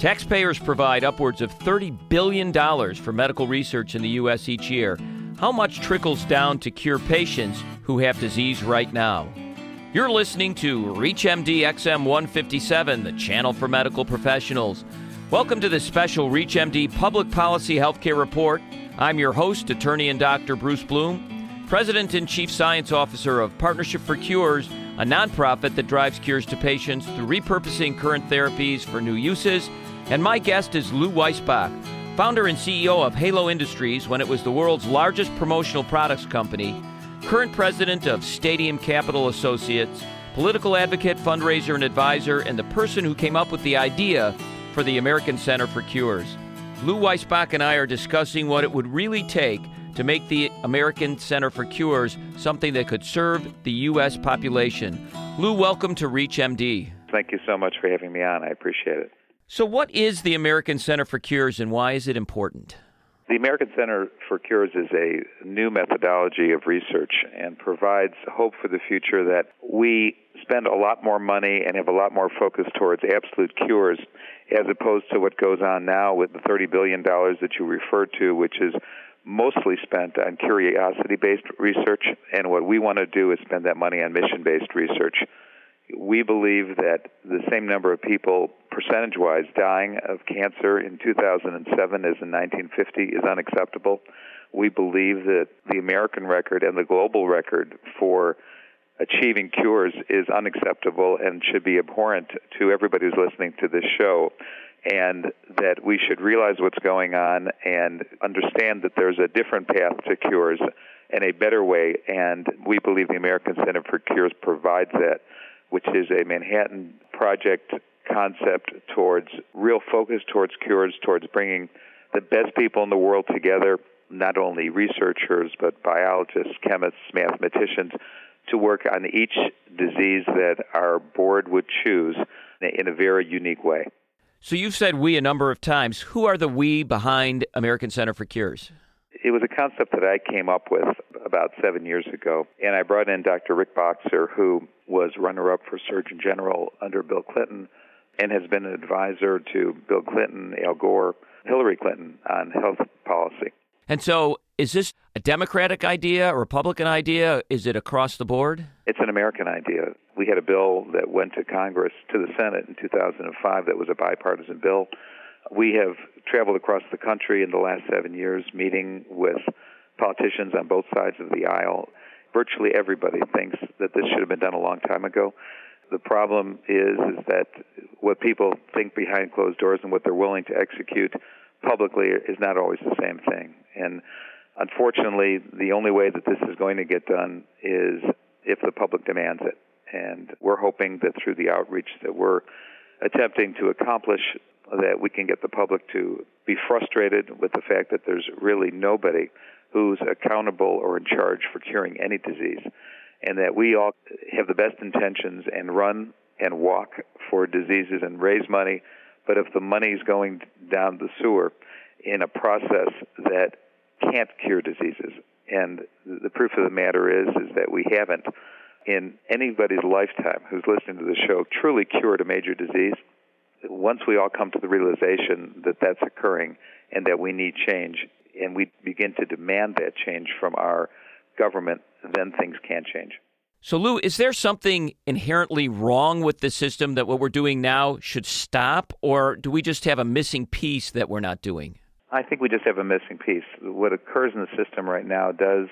Taxpayers provide upwards of $30 billion for medical research in the U.S. each year. How much trickles down to cure patients who have disease right now? You're listening to ReachMD XM 157, the channel for medical professionals. Welcome to this special ReachMD Public Policy Healthcare Report. I'm your host, attorney and Dr. Bruce Bloom, President and Chief Science Officer of Partnership for Cures, a nonprofit that drives cures to patients through repurposing current therapies for new uses and my guest is Lou Weisbach, founder and CEO of Halo Industries when it was the world's largest promotional products company, current president of Stadium Capital Associates, political advocate, fundraiser, and advisor, and the person who came up with the idea for the American Center for Cures. Lou Weisbach and I are discussing what it would really take to make the American Center for Cures something that could serve the U.S. population. Lou, welcome to ReachMD. Thank you so much for having me on. I appreciate it. So, what is the American Center for Cures and why is it important? The American Center for Cures is a new methodology of research and provides hope for the future that we spend a lot more money and have a lot more focus towards absolute cures as opposed to what goes on now with the $30 billion that you referred to, which is mostly spent on curiosity based research. And what we want to do is spend that money on mission based research we believe that the same number of people, percentage wise, dying of cancer in 2007 as in 1950 is unacceptable. We believe that the American record and the global record for achieving cures is unacceptable and should be abhorrent to everybody who's listening to this show. And that we should realize what's going on and understand that there's a different path to cures and a better way. And we believe the American Center for Cures provides that which is a Manhattan Project concept towards real focus towards cures, towards bringing the best people in the world together, not only researchers, but biologists, chemists, mathematicians, to work on each disease that our board would choose in a very unique way. So you've said we a number of times. Who are the we behind American Center for Cures? It was a concept that I came up with about seven years ago, and I brought in Dr. Rick Boxer, who was runner up for Surgeon General under Bill Clinton and has been an advisor to Bill Clinton, Al Gore, Hillary Clinton on health policy. And so, is this a Democratic idea, a Republican idea? Is it across the board? It's an American idea. We had a bill that went to Congress, to the Senate in 2005, that was a bipartisan bill. We have traveled across the country in the last seven years meeting with politicians on both sides of the aisle virtually everybody thinks that this should have been done a long time ago. The problem is is that what people think behind closed doors and what they're willing to execute publicly is not always the same thing. And unfortunately, the only way that this is going to get done is if the public demands it. And we're hoping that through the outreach that we're attempting to accomplish that we can get the public to be frustrated with the fact that there's really nobody who's accountable or in charge for curing any disease, and that we all have the best intentions and run and walk for diseases and raise money, but if the money's going down the sewer in a process that can't cure diseases, and the proof of the matter is is that we haven't in anybody's lifetime who's listening to the show truly cured a major disease. Once we all come to the realization that that's occurring and that we need change, and we begin to demand that change from our government, then things can change. So, Lou, is there something inherently wrong with the system that what we're doing now should stop, or do we just have a missing piece that we're not doing? I think we just have a missing piece. What occurs in the system right now does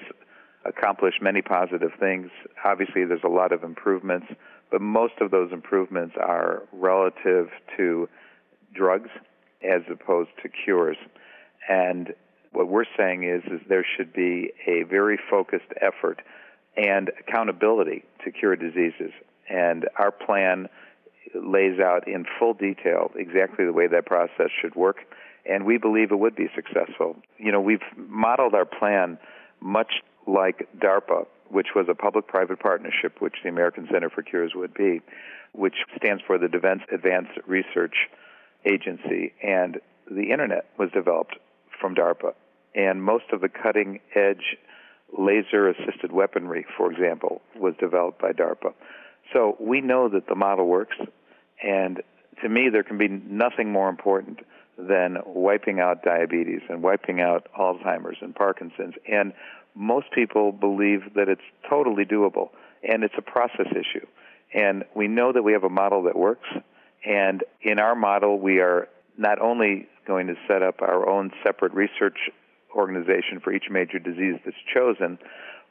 accomplish many positive things. Obviously, there's a lot of improvements, but most of those improvements are relative to drugs as opposed to cures. And what we're saying is, is there should be a very focused effort and accountability to cure diseases. And our plan lays out in full detail exactly the way that process should work, and we believe it would be successful. You know, we've modeled our plan much like DARPA, which was a public private partnership, which the American Center for Cures would be, which stands for the Defense Advanced Research Agency. And the internet was developed from DARPA. And most of the cutting edge laser assisted weaponry, for example, was developed by DARPA. So we know that the model works, and to me, there can be nothing more important than wiping out diabetes and wiping out Alzheimer's and Parkinson's. And most people believe that it's totally doable, and it's a process issue. And we know that we have a model that works. And in our model, we are not only going to set up our own separate research organization for each major disease that's chosen,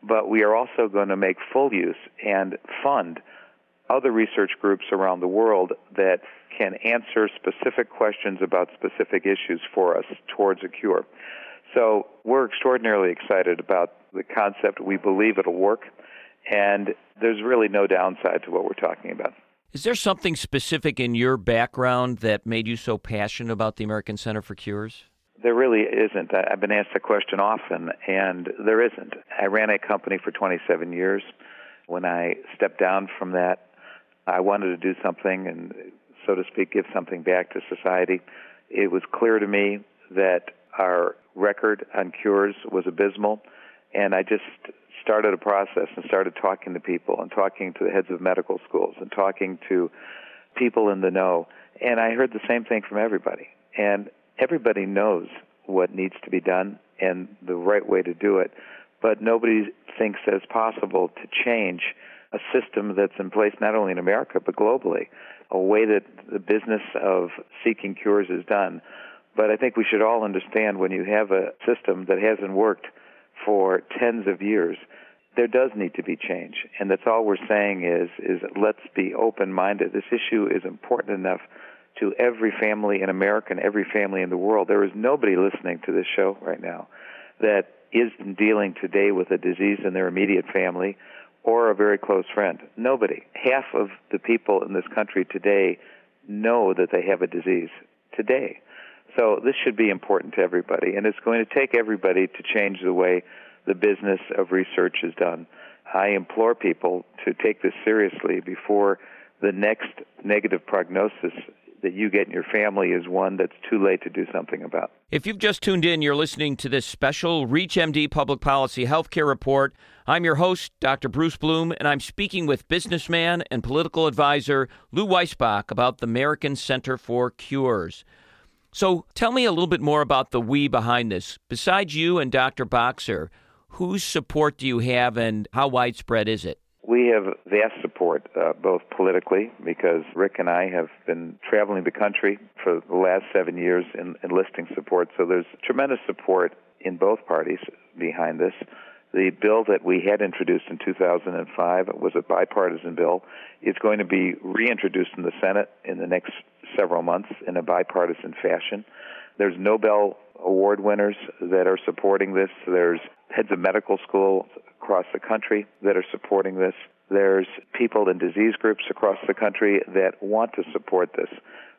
but we are also going to make full use and fund other research groups around the world that can answer specific questions about specific issues for us towards a cure. So we're extraordinarily excited about the concept. We believe it'll work, and there's really no downside to what we're talking about. Is there something specific in your background that made you so passionate about the American Center for Cures? There really isn't. I've been asked the question often, and there isn't. I ran a company for 27 years. When I stepped down from that, I wanted to do something and, so to speak, give something back to society. It was clear to me that our record on cures was abysmal, and I just started a process and started talking to people and talking to the heads of medical schools and talking to people in the know. And I heard the same thing from everybody. And everybody knows what needs to be done and the right way to do it, but nobody thinks that it's possible to change a system that's in place not only in America but globally, a way that the business of seeking cures is done. But I think we should all understand when you have a system that hasn't worked for tens of years, there does need to be change. And that's all we're saying is is let's be open minded. This issue is important enough to every family in America and every family in the world. There is nobody listening to this show right now that isn't dealing today with a disease in their immediate family or a very close friend. Nobody. Half of the people in this country today know that they have a disease today. So this should be important to everybody, and it's going to take everybody to change the way the business of research is done. I implore people to take this seriously before the next negative prognosis that you get in your family is one that's too late to do something about. If you've just tuned in, you're listening to this special ReachMD Public Policy Healthcare Report. I'm your host, Dr. Bruce Bloom, and I'm speaking with businessman and political advisor Lou Weisbach about the American Center for Cures. So tell me a little bit more about the we behind this. Besides you and Dr. Boxer, whose support do you have and how widespread is it? We have vast support, uh, both politically, because Rick and I have been traveling the country for the last seven years in, enlisting support. So there's tremendous support in both parties behind this. The bill that we had introduced in 2005 was a bipartisan bill. It's going to be reintroduced in the Senate in the next several months in a bipartisan fashion. There's Nobel Award winners that are supporting this. There's heads of medical schools across the country that are supporting this. There's people in disease groups across the country that want to support this,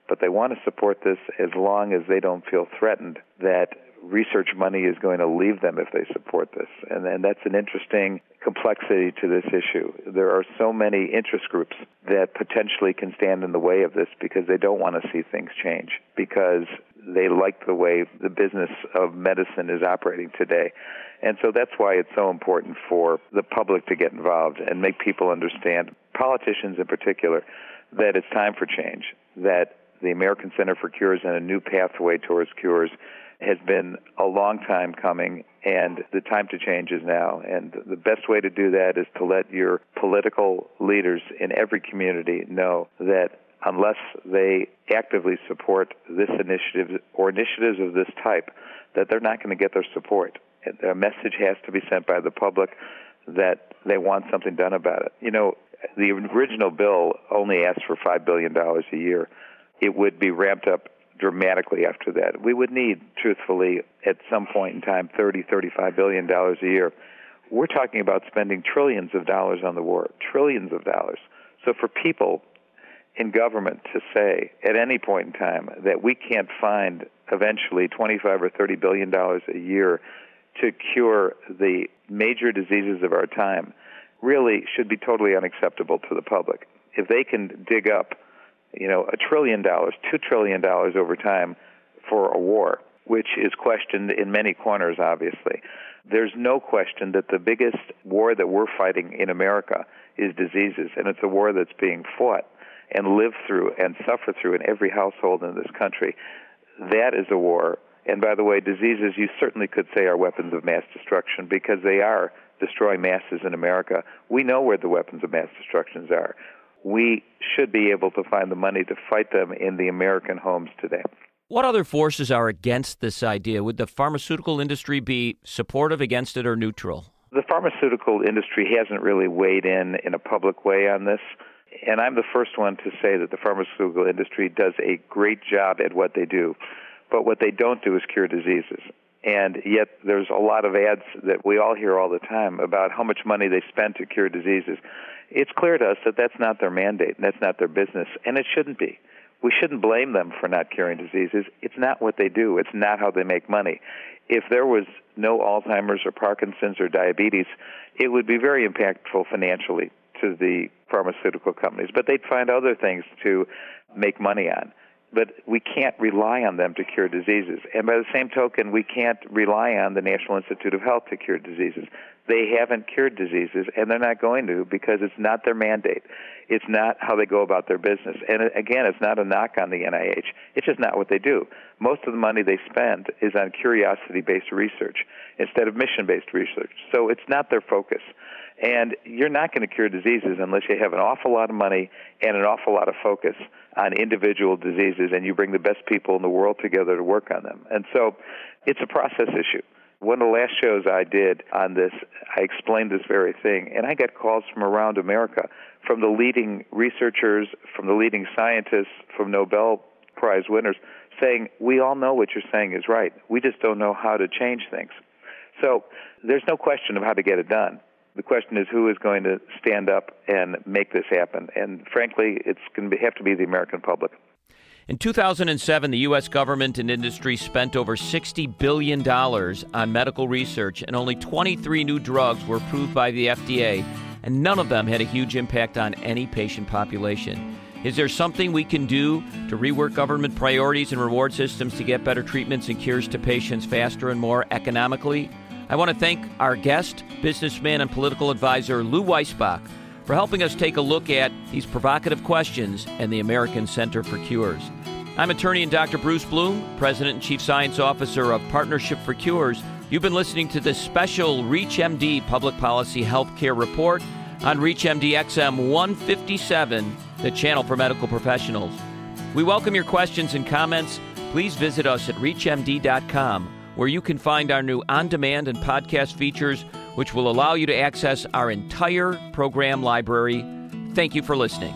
but they want to support this as long as they don't feel threatened that research money is going to leave them if they support this. And, and that's an interesting complexity to this issue. There are so many interest groups that potentially can stand in the way of this because they don't want to see things change, because they like the way the business of medicine is operating today. And so that's why it's so important for the public to get involved and make people understand, politicians in particular, that it's time for change, that the American Center for Cures and a new pathway towards cures has been a long time coming, and the time to change is now. And the best way to do that is to let your political leaders in every community know that unless they actively support this initiative or initiatives of this type, that they're not going to get their support. A message has to be sent by the public that they want something done about it. You know, the original bill only asked for $5 billion a year. It would be ramped up dramatically after that. We would need, truthfully, at some point in time, 30, 35 billion dollars a year. We're talking about spending trillions of dollars on the war, trillions of dollars. So for people in government to say at any point in time that we can't find eventually 25 or 30 billion dollars a year to cure the major diseases of our time really should be totally unacceptable to the public. If they can dig up you know, a trillion dollars, two trillion dollars over time for a war, which is questioned in many corners, obviously. There's no question that the biggest war that we're fighting in America is diseases, and it's a war that's being fought. and lived through and suffered through in every household in this country. That is a war. And by the way, diseases you certainly could say are weapons of mass destruction because they are destroying masses in America. We know where the weapons of mass destructions are. We should be able to find the money to fight them in the American homes today. What other forces are against this idea? Would the pharmaceutical industry be supportive, against it, or neutral? The pharmaceutical industry hasn't really weighed in in a public way on this. And I'm the first one to say that the pharmaceutical industry does a great job at what they do. But what they don't do is cure diseases. And yet there's a lot of ads that we all hear all the time about how much money they spend to cure diseases. It's clear to us that that's not their mandate and that's not their business, and it shouldn't be we shouldn't blame them for not curing diseases. It's not what they do. It's not how they make money. If there was no Alzheimer's or Parkinson's or diabetes, it would be very impactful financially to the pharmaceutical companies, but they'd find other things to make money on. But we can't rely on them to cure diseases. And by the same token, we can't rely on the National Institute of Health to cure diseases. They haven't cured diseases, and they're not going to because it's not their mandate. It's not how they go about their business. And again, it's not a knock on the NIH. It's just not what they do. Most of the money they spend is on curiosity based research instead of mission based research. So it's not their focus. And you're not going to cure diseases unless you have an awful lot of money and an awful lot of focus on individual diseases and you bring the best people in the world together to work on them. And so it's a process issue. One of the last shows I did on this, I explained this very thing, and I got calls from around America, from the leading researchers, from the leading scientists, from Nobel Prize winners, saying, We all know what you're saying is right. We just don't know how to change things. So there's no question of how to get it done. The question is who is going to stand up and make this happen. And frankly, it's going to have to be the American public. In 2007, the U.S. government and industry spent over $60 billion on medical research, and only 23 new drugs were approved by the FDA, and none of them had a huge impact on any patient population. Is there something we can do to rework government priorities and reward systems to get better treatments and cures to patients faster and more economically? I want to thank our guest, businessman and political advisor Lou Weisbach, for helping us take a look at these provocative questions and the American Center for Cures. I'm attorney and Dr. Bruce Bloom, President and Chief Science Officer of Partnership for Cures. You've been listening to this special ReachMD Public Policy Healthcare Report on ReachMD XM 157, the channel for medical professionals. We welcome your questions and comments. Please visit us at ReachMD.com, where you can find our new on demand and podcast features which will allow you to access our entire program library. Thank you for listening.